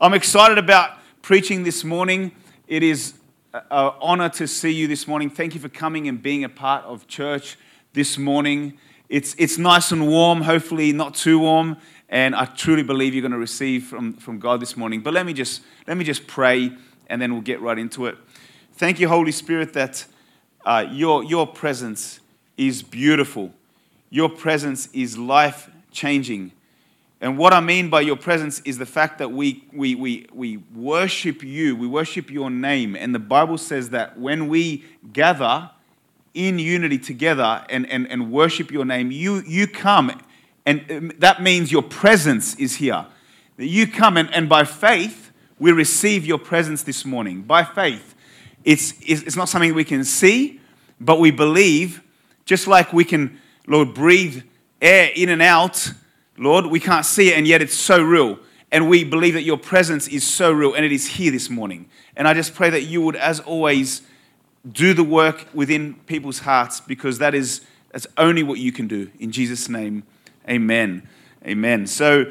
I'm excited about preaching this morning. It is an honor to see you this morning. Thank you for coming and being a part of church this morning. It's, it's nice and warm, hopefully not too warm, and I truly believe you're going to receive from, from God this morning. But let me, just, let me just pray, and then we'll get right into it. Thank you, Holy Spirit, that uh, your, your presence is beautiful. Your presence is life changing. And what I mean by your presence is the fact that we, we, we, we worship you, we worship your name. And the Bible says that when we gather in unity together and, and, and worship your name, you, you come, and um, that means your presence is here. You come, and, and by faith, we receive your presence this morning. By faith. It's, it's not something we can see, but we believe, just like we can, Lord, breathe air in and out Lord, we can't see it, and yet it's so real. And we believe that your presence is so real, and it is here this morning. And I just pray that you would, as always, do the work within people's hearts because that is that's only what you can do. In Jesus' name, amen. Amen. So,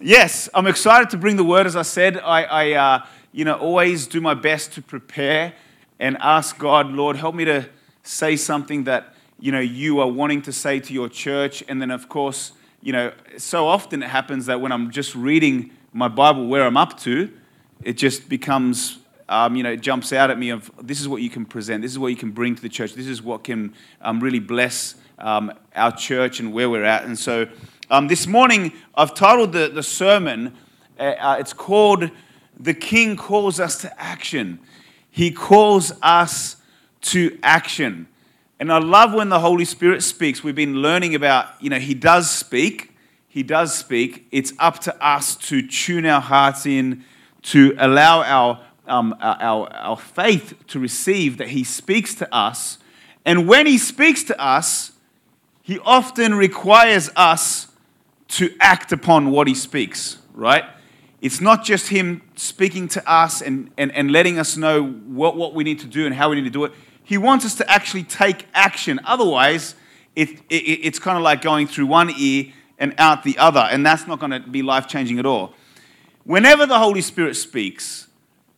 yes, I'm excited to bring the word. As I said, I, I uh, you know, always do my best to prepare and ask God, Lord, help me to say something that, you know, you are wanting to say to your church. And then, of course, you know, so often it happens that when I'm just reading my Bible where I'm up to, it just becomes, um, you know, it jumps out at me of this is what you can present, this is what you can bring to the church, this is what can um, really bless um, our church and where we're at. And so um, this morning I've titled the, the sermon, uh, uh, it's called The King Calls Us to Action. He calls us to action. And I love when the Holy Spirit speaks. We've been learning about, you know, He does speak. He does speak. It's up to us to tune our hearts in, to allow our, um, our, our faith to receive that He speaks to us. And when He speaks to us, He often requires us to act upon what He speaks, right? It's not just Him speaking to us and, and, and letting us know what, what we need to do and how we need to do it he wants us to actually take action. Otherwise, it, it, it's kind of like going through one ear and out the other, and that's not going to be life changing at all. Whenever the Holy Spirit speaks,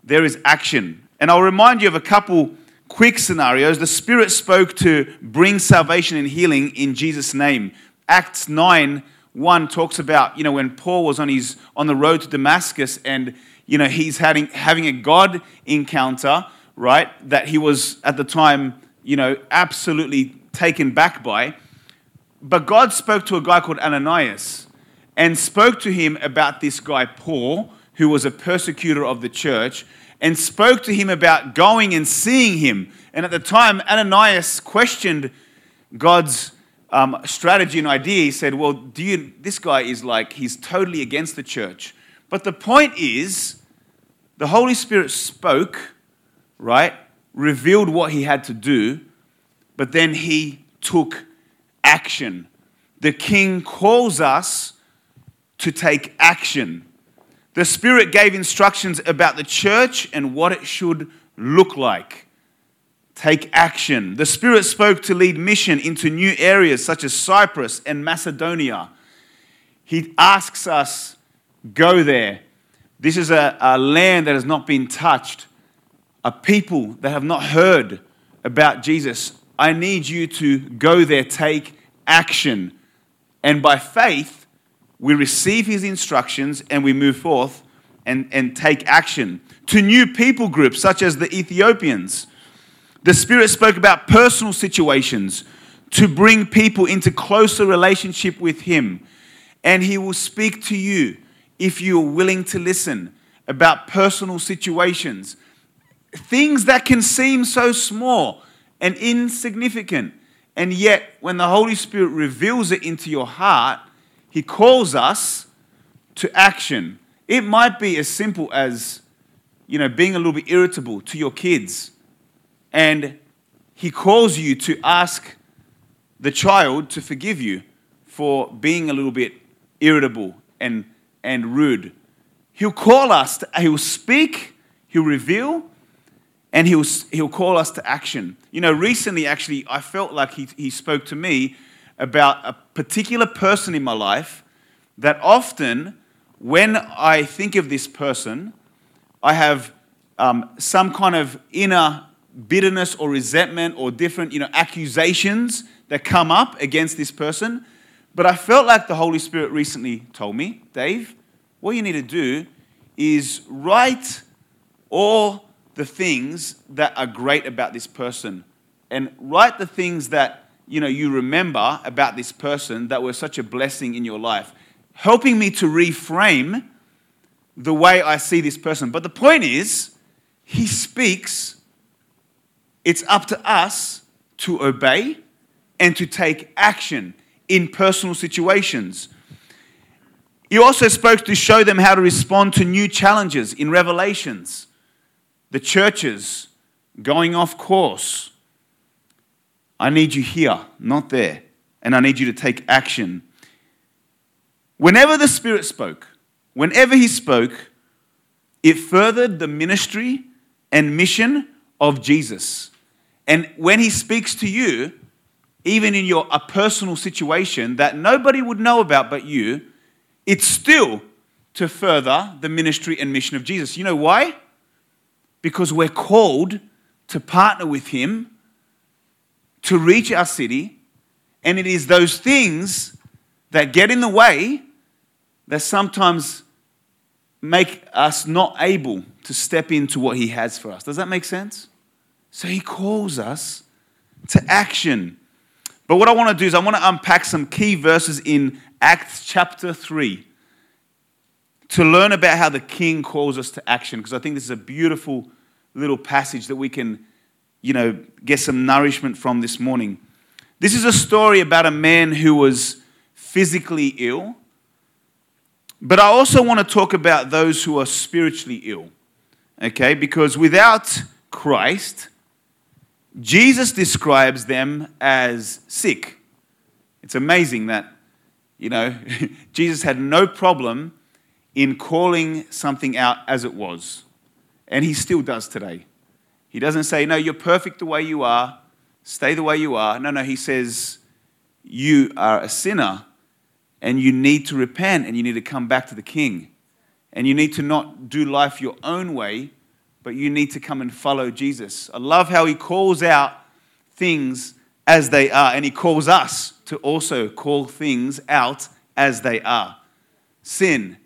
there is action. And I'll remind you of a couple quick scenarios. The Spirit spoke to bring salvation and healing in Jesus' name. Acts 9 1 talks about, you know, when Paul was on, his, on the road to Damascus and, you know, he's having, having a God encounter right, that he was at the time, you know, absolutely taken back by. But God spoke to a guy called Ananias and spoke to him about this guy, Paul, who was a persecutor of the church, and spoke to him about going and seeing him. And at the time, Ananias questioned God's um, strategy and idea. He said, Well, do you, this guy is like, he's totally against the church. But the point is, the Holy Spirit spoke right, revealed what he had to do, but then he took action. The king calls us to take action. The Spirit gave instructions about the church and what it should look like. Take action. The Spirit spoke to lead mission into new areas such as Cyprus and Macedonia. He asks us, go there. This is a, a land that has not been touched are people that have not heard about Jesus. I need you to go there, take action. And by faith, we receive his instructions and we move forth and, and take action. To new people groups, such as the Ethiopians, the Spirit spoke about personal situations to bring people into closer relationship with him. And he will speak to you if you are willing to listen about personal situations things that can seem so small and insignificant. And yet, when the Holy Spirit reveals it into your heart, He calls us to action. It might be as simple as, you know, being a little bit irritable to your kids. And He calls you to ask the child to forgive you for being a little bit irritable and, and rude. He'll call us, to, He'll speak, He'll reveal, and he'll, he'll call us to action. You know, recently, actually, I felt like he, he spoke to me about a particular person in my life that often when I think of this person, I have um, some kind of inner bitterness or resentment or different, you know, accusations that come up against this person. But I felt like the Holy Spirit recently told me, Dave, what you need to do is write all the things that are great about this person and write the things that you know you remember about this person that were such a blessing in your life helping me to reframe the way I see this person. But the point is, he speaks, it's up to us to obey and to take action in personal situations. He also spoke to show them how to respond to new challenges in Revelations, the churches going off course. I need you here, not there. And I need you to take action. Whenever the Spirit spoke, whenever He spoke, it furthered the ministry and mission of Jesus. And when He speaks to you, even in your a personal situation that nobody would know about but you, it's still to further the ministry and mission of Jesus. You know why? Because we're called to partner with Him to reach our city, and it is those things that get in the way that sometimes make us not able to step into what He has for us. Does that make sense? So He calls us to action. But what I want to do is I want to unpack some key verses in Acts chapter 3 to learn about how the King calls us to action because I think this is a beautiful little passage that we can, you know, get some nourishment from this morning. This is a story about a man who was physically ill but I also want to talk about those who are spiritually ill, okay? Because without Christ, Jesus describes them as sick. It's amazing that, you know, Jesus had no problem in calling something out as it was. And he still does today. He doesn't say, no, you're perfect the way you are, stay the way you are. No, no, he says, you are a sinner and you need to repent and you need to come back to the King. And you need to not do life your own way, but you need to come and follow Jesus. I love how he calls out things as they are, and he calls us to also call things out as they are. Sin,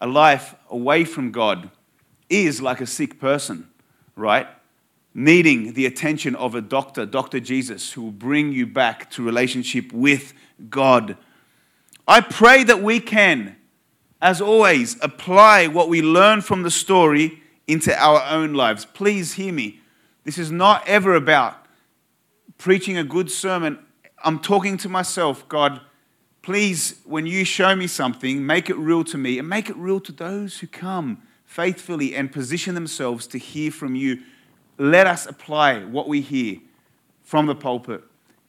a life away from God, is like a sick person, right? Needing the attention of a doctor, Dr. Jesus, who will bring you back to relationship with God. I pray that we can, as always, apply what we learn from the story into our own lives. Please hear me. This is not ever about preaching a good sermon. I'm talking to myself, God, please, when you show me something, make it real to me and make it real to those who come faithfully and position themselves to hear from you. Let us apply what we hear from the pulpit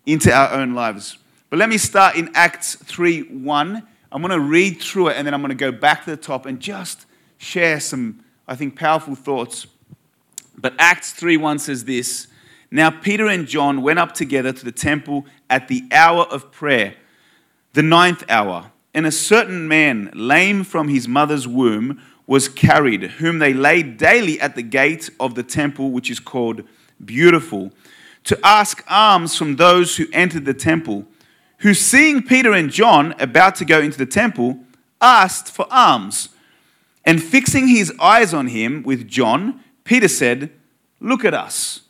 into our own lives. But let me start in Acts 3 1. I'm going to read through it and then I'm going to go back to the top and just share some, I think, powerful thoughts. But Acts 3 1 says this Now Peter and John went up together to the temple at the hour of prayer, the ninth hour. And a certain man, lame from his mother's womb, was carried, whom they laid daily at the gate of the temple, which is called Beautiful, to ask alms from those who entered the temple who, seeing Peter and John about to go into the temple, asked for alms. And fixing his eyes on him with John, Peter said, Look at us.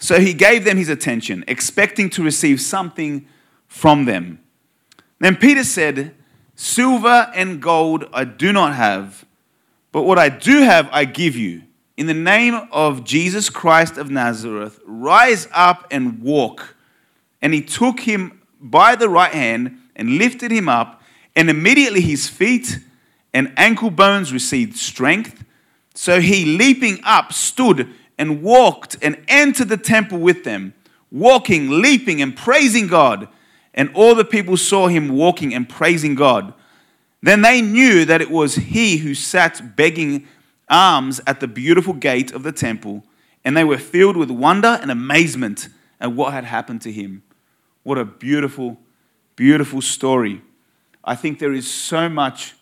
So he gave them his attention, expecting to receive something from them. Then Peter said, Silver and gold I do not have, but what I do have I give you. In the name of Jesus Christ of Nazareth, rise up and walk. And he took him by the right hand and lifted him up, and immediately his feet and ankle bones received strength. So he, leaping up, stood and walked and entered the temple with them, walking, leaping, and praising God. And all the people saw him walking and praising God. Then they knew that it was he who sat begging alms at the beautiful gate of the temple, and they were filled with wonder and amazement at what had happened to him. What a beautiful, beautiful story. I think there is so much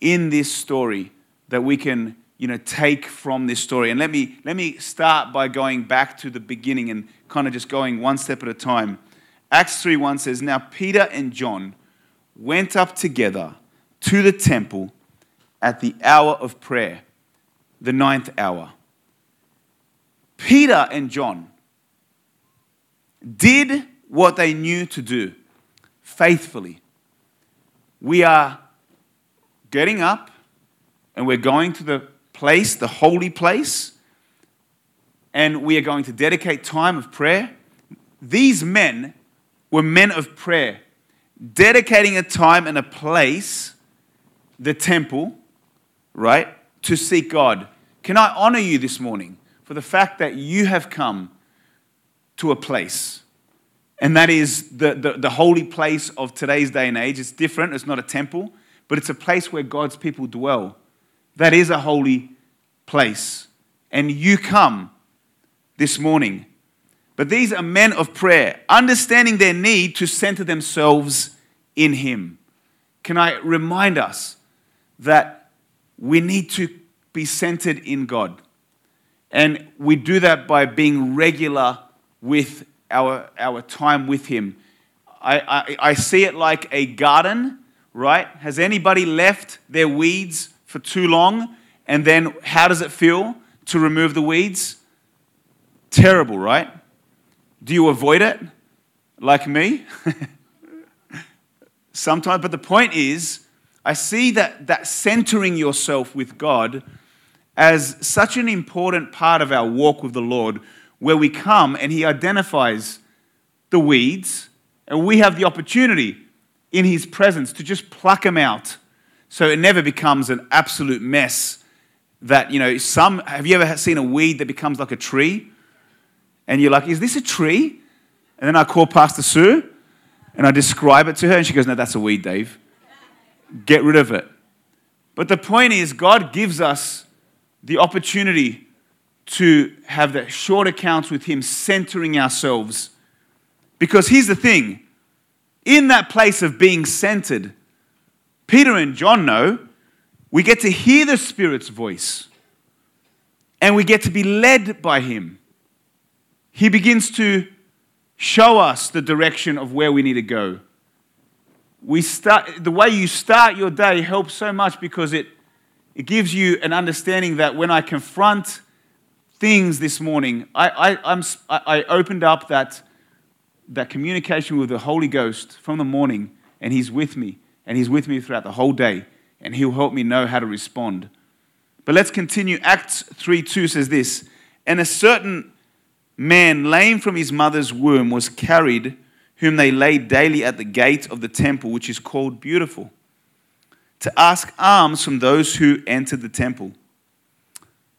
in this story that we can you know, take from this story. And let me, let me start by going back to the beginning and kind of just going one step at a time. Acts 3 1 says, Now Peter and John went up together to the temple at the hour of prayer, the ninth hour. Peter and John did what they knew to do faithfully. We are getting up and we're going to the place, the holy place, and we are going to dedicate time of prayer. These men were men of prayer, dedicating a time and a place, the temple, right, to seek God. Can I honor you this morning for the fact that you have come to a place? And that is the, the, the, holy place of today's day and age. It's different, it's not a temple, but it's a place where God's people dwell. That is a holy place. And you come this morning but these are men of prayer, understanding their need to center themselves in Him. Can I remind us that we need to be centered in God? And we do that by being regular with our, our time with Him. I, I, I see it like a garden, right? Has anybody left their weeds for too long? And then how does it feel to remove the weeds? Terrible, right? Do you avoid it like me? Sometimes, but the point is, I see that, that centering yourself with God as such an important part of our walk with the Lord, where we come and He identifies the weeds, and we have the opportunity in His presence to just pluck them out so it never becomes an absolute mess. That, you know, some, have you ever seen a weed that becomes like a tree? and you're like, is this a tree? And then I call Pastor Sue and I describe it to her, and she goes, no, that's a weed, Dave. Get rid of it. But the point is, God gives us the opportunity to have that short accounts with Him, centering ourselves. Because here's the thing in that place of being centered, Peter and John know we get to hear the Spirit's voice and we get to be led by Him he begins to show us the direction of where we need to go. We start, the way you start your day helps so much because it, it gives you an understanding that when I confront things this morning, I, I, I'm, I opened up that, that communication with the Holy Ghost from the morning, and He's with me, and He's with me throughout the whole day, and He'll help me know how to respond. But let's continue. Acts 3 2 says this, and a certain man, lame from his mother's womb, was carried, whom they laid daily at the gate of the temple, which is called Beautiful, to ask alms from those who entered the temple.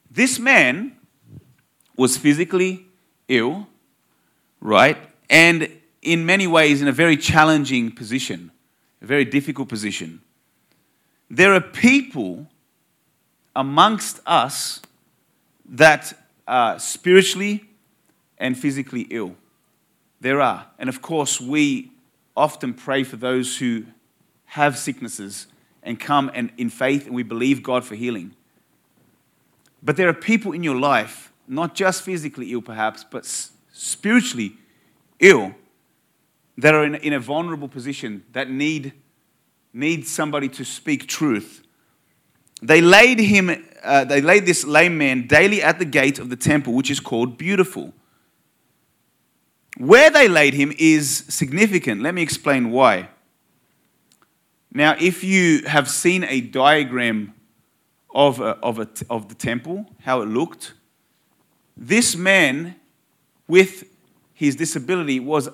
This man was physically ill, right? And in many ways in a very challenging position, a very difficult position. There are people amongst us that are spiritually and physically ill. There are. And of course, we often pray for those who have sicknesses and come and in faith and we believe God for healing. But there are people in your life, not just physically ill perhaps, but spiritually ill, that are in, in a vulnerable position, that need, need somebody to speak truth. They laid him, uh, they laid this lame man daily at the gate of the temple, which is called Beautiful where they laid him is significant. Let me explain why. Now, if you have seen a diagram of, a, of, a, of the temple, how it looked, this man with his disability was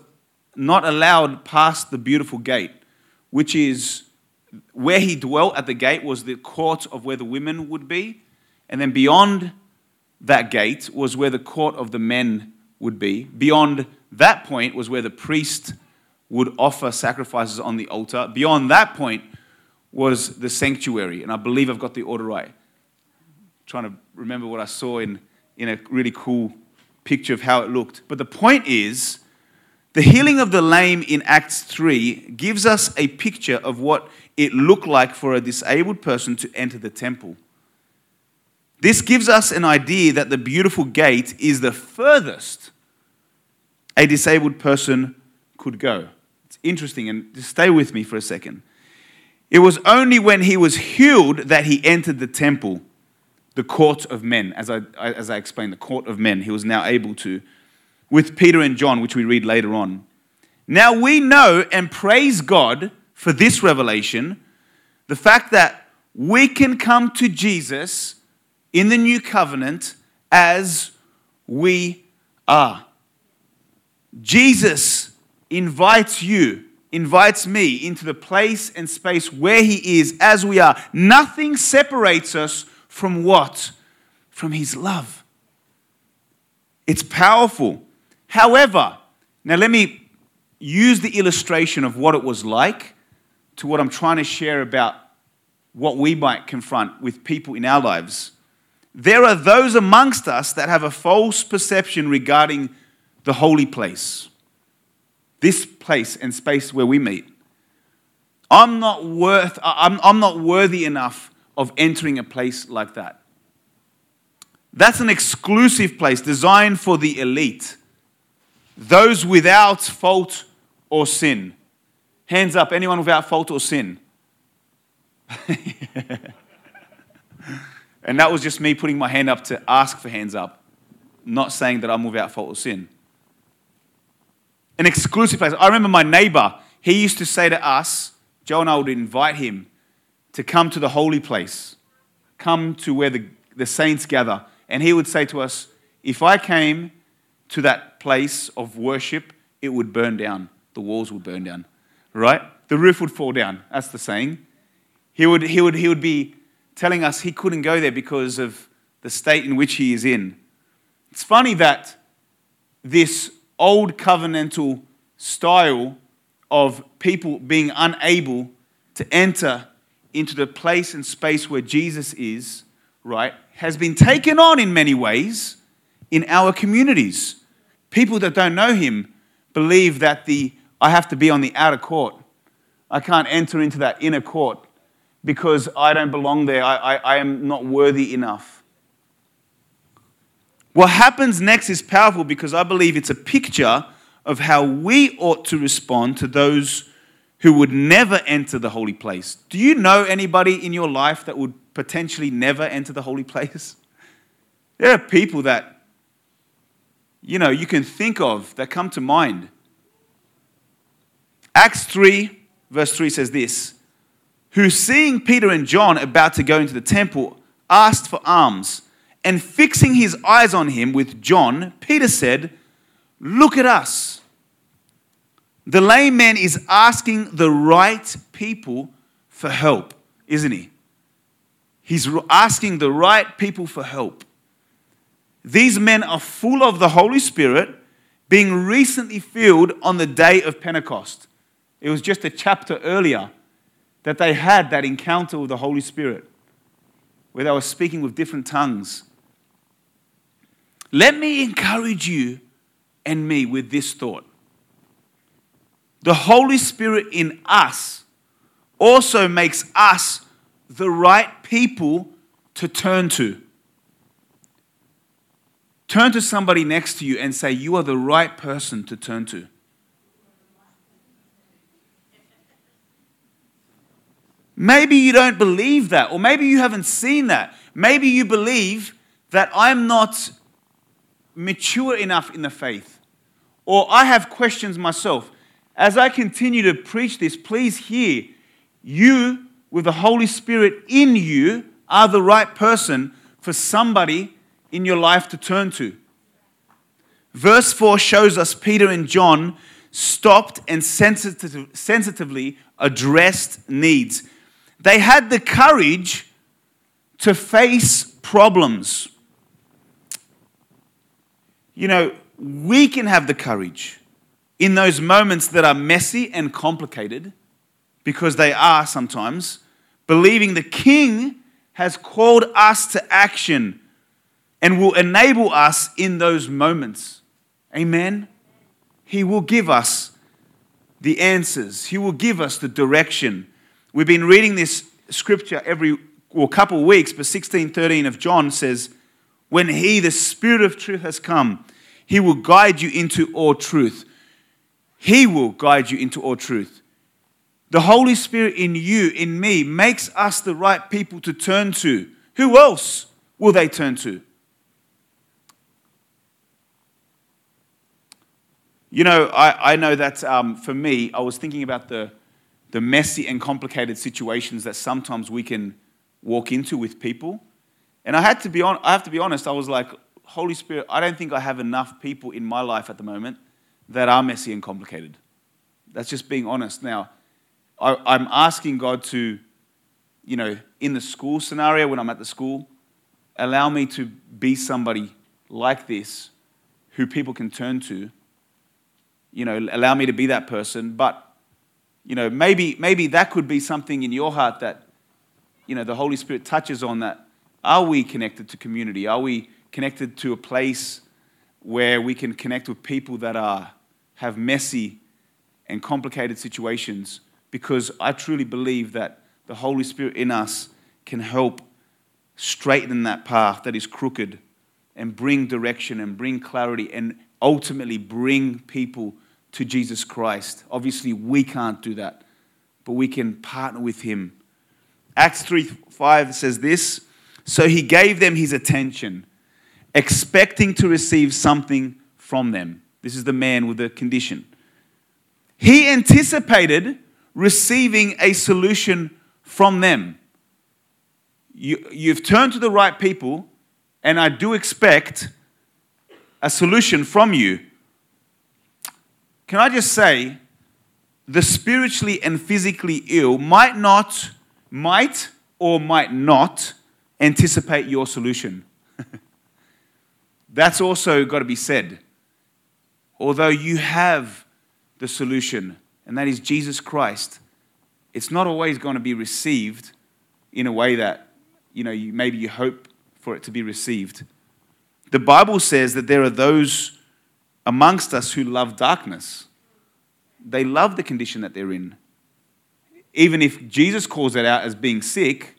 not allowed past the beautiful gate, which is where he dwelt at the gate was the court of where the women would be. And then beyond that gate was where the court of the men would be. Beyond that point was where the priest would offer sacrifices on the altar. Beyond that point was the sanctuary. And I believe I've got the order right. I'm trying to remember what I saw in, in a really cool picture of how it looked. But the point is, The healing of the lame in Acts 3 gives us a picture of what it looked like for a disabled person to enter the temple. This gives us an idea that the beautiful gate is the furthest a disabled person could go. It's interesting, and just stay with me for a second. It was only when he was healed that he entered the temple, the court of men. As I, as I explained, the court of men, he was now able to, with Peter and John, which we read later on. Now we know and praise God for this revelation the fact that we can come to Jesus in the new covenant as we are. Jesus invites you, invites me into the place and space where He is as we are. Nothing separates us from what? From His love. It's powerful. However, now let me use the illustration of what it was like to what I'm trying to share about what we might confront with people in our lives. There are those amongst us that have a false perception regarding the holy place, this place and space where we meet. I'm not worth, I'm, I'm not worthy enough of entering a place like that. That's an exclusive place designed for the elite, those without fault or sin. Hands up, anyone without fault or sin? and that was just me putting my hand up to ask for hands up, not saying that I'm without fault or sin an exclusive place. I remember my neighbor, he used to say to us, Joe and I would invite him to come to the holy place, come to where the, the saints gather. And he would say to us, if I came to that place of worship, it would burn down. The walls would burn down, right? The roof would fall down. That's the saying. He would, he would, he would be telling us he couldn't go there because of the state in which he is in. It's funny that this old covenantal style of people being unable to enter into the place and space where Jesus is, right, has been taken on in many ways in our communities. People that don't know him believe that the I have to be on the outer court. I can't enter into that inner court because I don't belong there. I, I, I am not worthy enough. What happens next is powerful because I believe it's a picture of how we ought to respond to those who would never enter the holy place. Do you know anybody in your life that would potentially never enter the holy place? There are people that, you know, you can think of that come to mind. Acts 3, verse 3 says this Who, seeing Peter and John about to go into the temple, asked for alms. And fixing his eyes on him with John, Peter said, Look at us. The lame man is asking the right people for help, isn't he? He's asking the right people for help. These men are full of the Holy Spirit, being recently filled on the day of Pentecost. It was just a chapter earlier that they had that encounter with the Holy Spirit, where they were speaking with different tongues. Let me encourage you and me with this thought. The Holy Spirit in us also makes us the right people to turn to. Turn to somebody next to you and say, You are the right person to turn to. Maybe you don't believe that, or maybe you haven't seen that. Maybe you believe that I'm not mature enough in the faith, or I have questions myself. As I continue to preach this, please hear you, with the Holy Spirit in you, are the right person for somebody in your life to turn to. Verse 4 shows us Peter and John stopped and sensitive, sensitively addressed needs. They had the courage to face problems you know, we can have the courage in those moments that are messy and complicated, because they are sometimes, believing the King has called us to action and will enable us in those moments. Amen? He will give us the answers, He will give us the direction. We've been reading this scripture every well, couple of weeks, but 1613 of John says, When He, the Spirit of truth, has come, He will guide you into all truth. He will guide you into all truth. The Holy Spirit in you, in me, makes us the right people to turn to. Who else will they turn to? You know, I, I know that um, for me, I was thinking about the, the messy and complicated situations that sometimes we can walk into with people. And I had to be on, I have to be honest, I was like, Holy Spirit, I don't think I have enough people in my life at the moment that are messy and complicated. That's just being honest. Now, I, am asking God to, you know, in the school scenario, when I'm at the school, allow me to be somebody like this who people can turn to. You know, allow me to be that person. But, you know, maybe, maybe that could be something in your heart that, you know, the Holy Spirit touches on that. Are we connected to community? Are we connected to a place where we can connect with people that are, have messy and complicated situations? Because I truly believe that the Holy Spirit in us can help straighten that path that is crooked and bring direction and bring clarity and ultimately bring people to Jesus Christ. Obviously, we can't do that, but we can partner with Him. Acts 3 5 says this So he gave them his attention, expecting to receive something from them. This is the man with the condition. He anticipated receiving a solution from them you, you've turned to the right people, and I do expect a solution from you. Can I just say, the spiritually and physically ill might not, might or might not anticipate your solution. That's also got to be said. Although you have the solution, and that is Jesus Christ, it's not always going to be received in a way that you know, you, maybe you hope for it to be received. The Bible says that there are those amongst us who love darkness. They love the condition that they're in. Even if Jesus calls it out as being sick,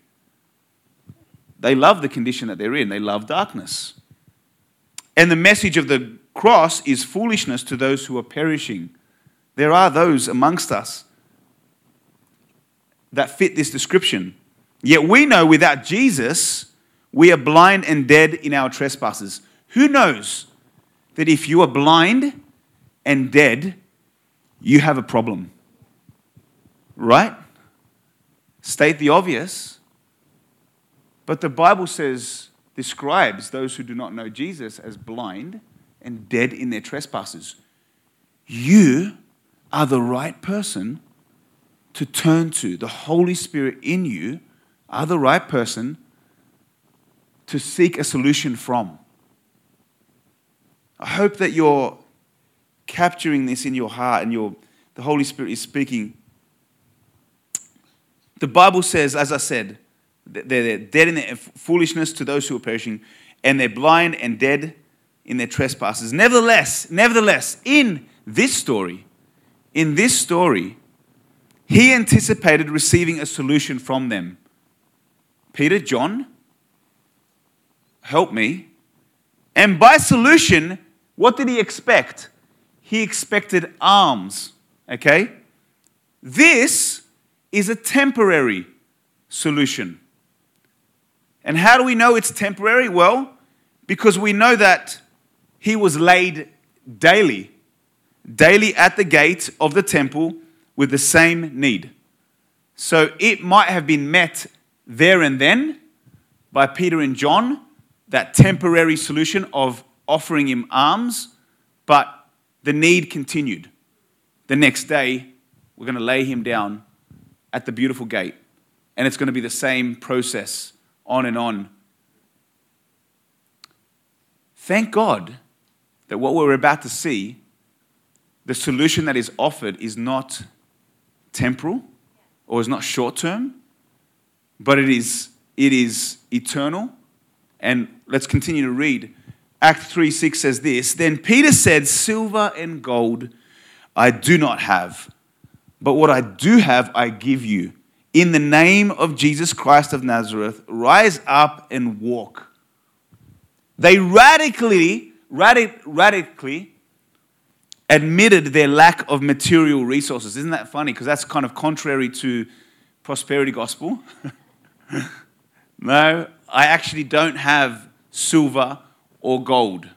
they love the condition that they're in. They love darkness. And the message of the cross is foolishness to those who are perishing. There are those amongst us that fit this description. Yet we know without Jesus, we are blind and dead in our trespasses. Who knows that if you are blind and dead, you have a problem? Right? State the obvious. But the Bible says, describes those who do not know Jesus as blind and dead in their trespasses. You are the right person to turn to. The Holy Spirit in you are the right person to seek a solution from. I hope that you're capturing this in your heart and your, the Holy Spirit is speaking. The Bible says, as I said, they're dead in their foolishness to those who are perishing, and they're blind and dead in their trespasses. Nevertheless, nevertheless, in this story, in this story, he anticipated receiving a solution from them. Peter, John, help me. And by solution, what did he expect? He expected alms. Okay? This is a temporary solution. And how do we know it's temporary? Well, because we know that he was laid daily, daily at the gate of the temple with the same need. So it might have been met there and then by Peter and John, that temporary solution of offering him alms, but the need continued. The next day, we're going to lay him down at the beautiful gate, and it's going to be the same process on and on. Thank God that what we're about to see, the solution that is offered, is not temporal or is not short term, but it is, it is eternal. And let's continue to read. Act 3 6 says this Then Peter said, Silver and gold I do not have, but what I do have I give you. In the name of Jesus Christ of Nazareth, rise up and walk. They radically, radic- radically admitted their lack of material resources. Isn't that funny? Because that's kind of contrary to prosperity gospel. no, I actually don't have silver or gold.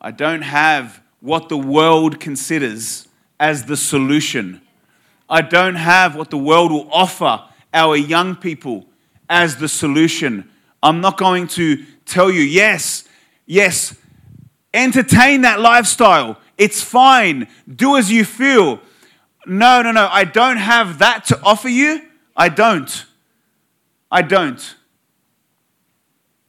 I don't have what the world considers as the solution. I don't have what the world will offer our young people as the solution. I'm not going to tell you, yes, yes, entertain that lifestyle. It's fine. Do as you feel. No, no, no. I don't have that to offer you. I don't. I don't.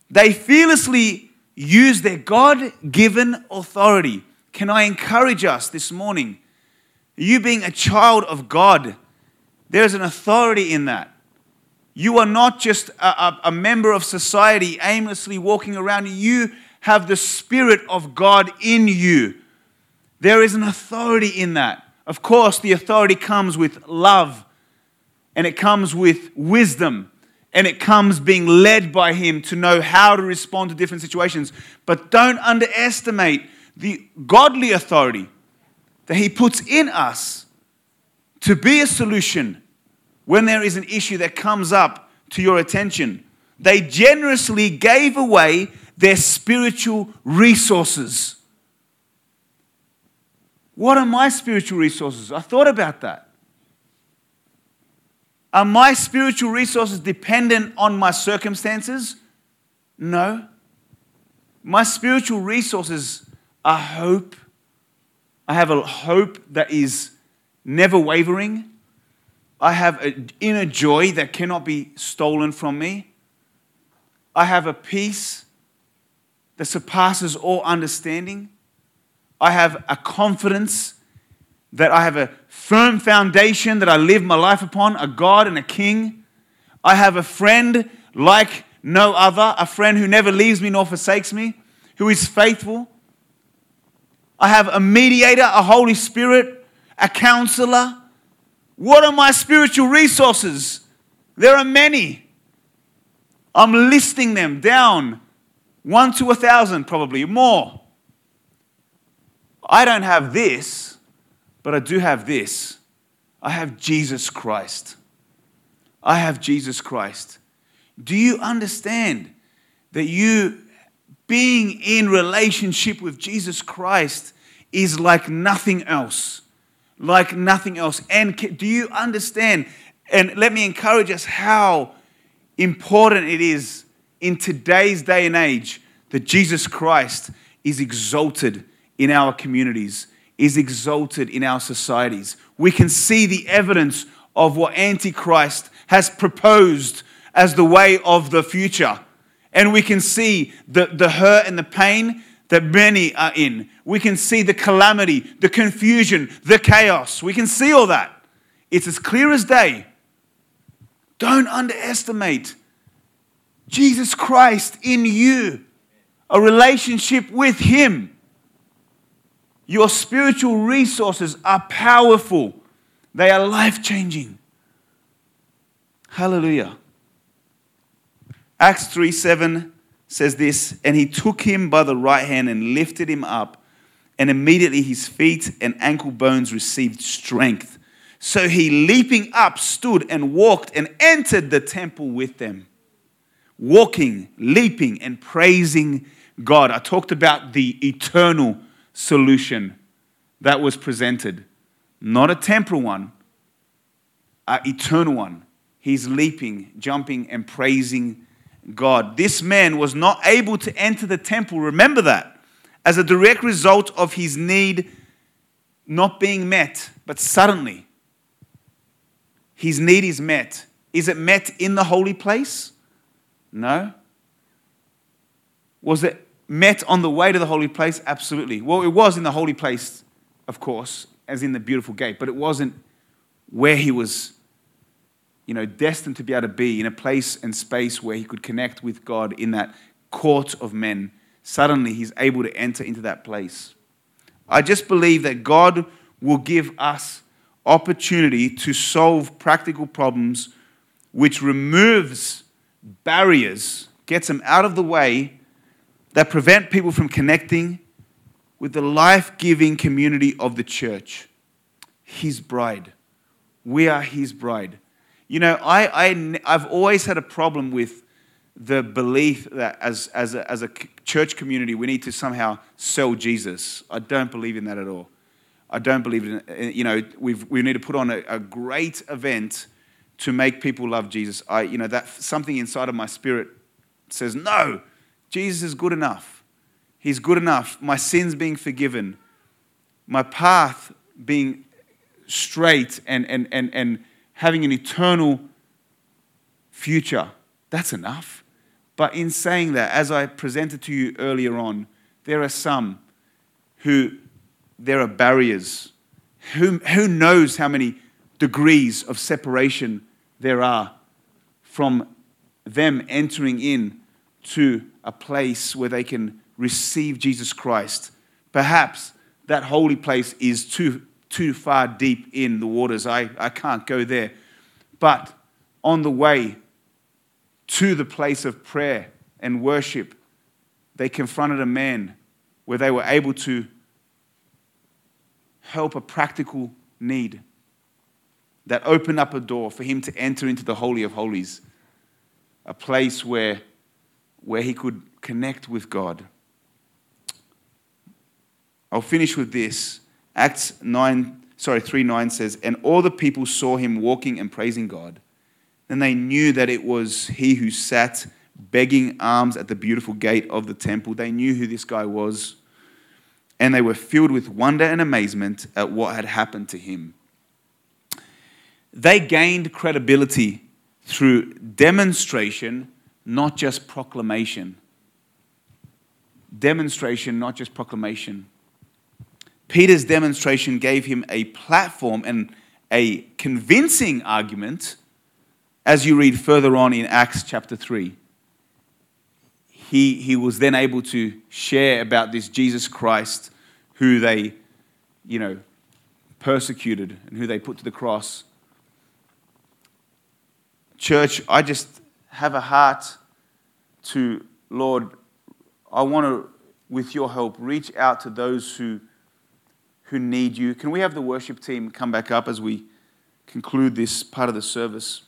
They fearlessly use their God given authority. Can I encourage us this morning? You being a child of God, there's an authority in that. You are not just a, a, a, member of society aimlessly walking around. You have the Spirit of God in you. There is an authority in that. Of course, the authority comes with love, and it comes with wisdom, and it comes being led by Him to know how to respond to different situations. But don't underestimate the godly authority that He puts in us to be a solution when there is an issue that comes up to your attention. They generously gave away their spiritual resources. What are my spiritual resources? I thought about that. Are my spiritual resources dependent on my circumstances? No. My spiritual resources are hope. I have a hope that is never wavering. I have an inner joy that cannot be stolen from me. I have a peace that surpasses all understanding. I have a confidence that I have a firm foundation that I live my life upon, a God and a King. I have a friend like no other, a friend who never leaves me nor forsakes me, who is faithful. I have a mediator, a Holy Spirit, a counselor. What are my spiritual resources? There are many. I'm listing them down, one to a thousand, probably more. I don't have this, but I do have this. I have Jesus Christ. I have Jesus Christ. Do you understand that you being in relationship with Jesus Christ is like nothing else? Like nothing else. And do you understand? And let me encourage us how important it is in today's day and age that Jesus Christ is exalted in our communities, is exalted in our societies. We can see the evidence of what Antichrist has proposed as the way of the future. And we can see the, the hurt and the pain that many are in. We can see the calamity, the confusion, the chaos. We can see all that. It's as clear as day. Don't underestimate Jesus Christ in you, a relationship with Him. Your spiritual resources are powerful, they are life changing. Hallelujah. Acts 3 7 says this, and he took him by the right hand and lifted him up, and immediately his feet and ankle bones received strength. So he, leaping up, stood and walked and entered the temple with them, walking, leaping, and praising God. I talked about the eternal solution that was presented, not a temporal one, an eternal one. He's leaping, jumping, and praising God. This man was not able to enter the temple, remember that, as a direct result of his need not being met, but suddenly his need is met. Is it met in the holy place? No. Was it met on the way to the holy place? Absolutely. Well, it was in the holy place, of course, as in the beautiful gate, but it wasn't where he was, you know, destined to be able to be in a place and space where he could connect with God in that court of men, suddenly he's able to enter into that place. I just believe that God will give us opportunity to solve practical problems which removes barriers, gets them out of the way that prevent people from connecting with the life giving community of the church, His bride. We are His bride. You know, I, I, I've always had a problem with the belief that as, as, a, as a church community, we need to somehow sell Jesus. I don't believe in that at all. I don't believe in, eh, you know, we've, we need to put on a, a great event to make people love Jesus. I, you know, that something inside of my spirit says, no, Jesus is good enough. He's good enough. My sins being forgiven, my path being straight and, and, and, and having an eternal future. That's enough. But in saying that, as I presented to you earlier on, there are some who there are barriers. Who, who knows how many degrees of separation there are from them entering in to a place where they can receive Jesus Christ. Perhaps that holy place is too, too far deep in the waters. I, I can't go there. But on the way to the place of prayer and worship, they confronted a man where they were able to help a practical need that opened up a door for him to enter into the Holy of Holies, a place where, where he could connect with God. I'll finish with this. Acts 9, sorry, 3 9 says, And all the people saw him walking and praising God. Then they knew that it was he who sat begging alms at the beautiful gate of the temple. They knew who this guy was and they were filled with wonder and amazement at what had happened to him. They gained credibility through demonstration, not just proclamation. Demonstration, not just proclamation. Peter's demonstration gave him a platform and a convincing argument as you read further on in Acts chapter 3 he, he was then able to share about this Jesus Christ who they, you know, persecuted and who they put to the cross. Church, I just have a heart to, Lord, I want to, with your help, reach out to those who, who need you. Can we have the worship team come back up as we conclude this part of the service?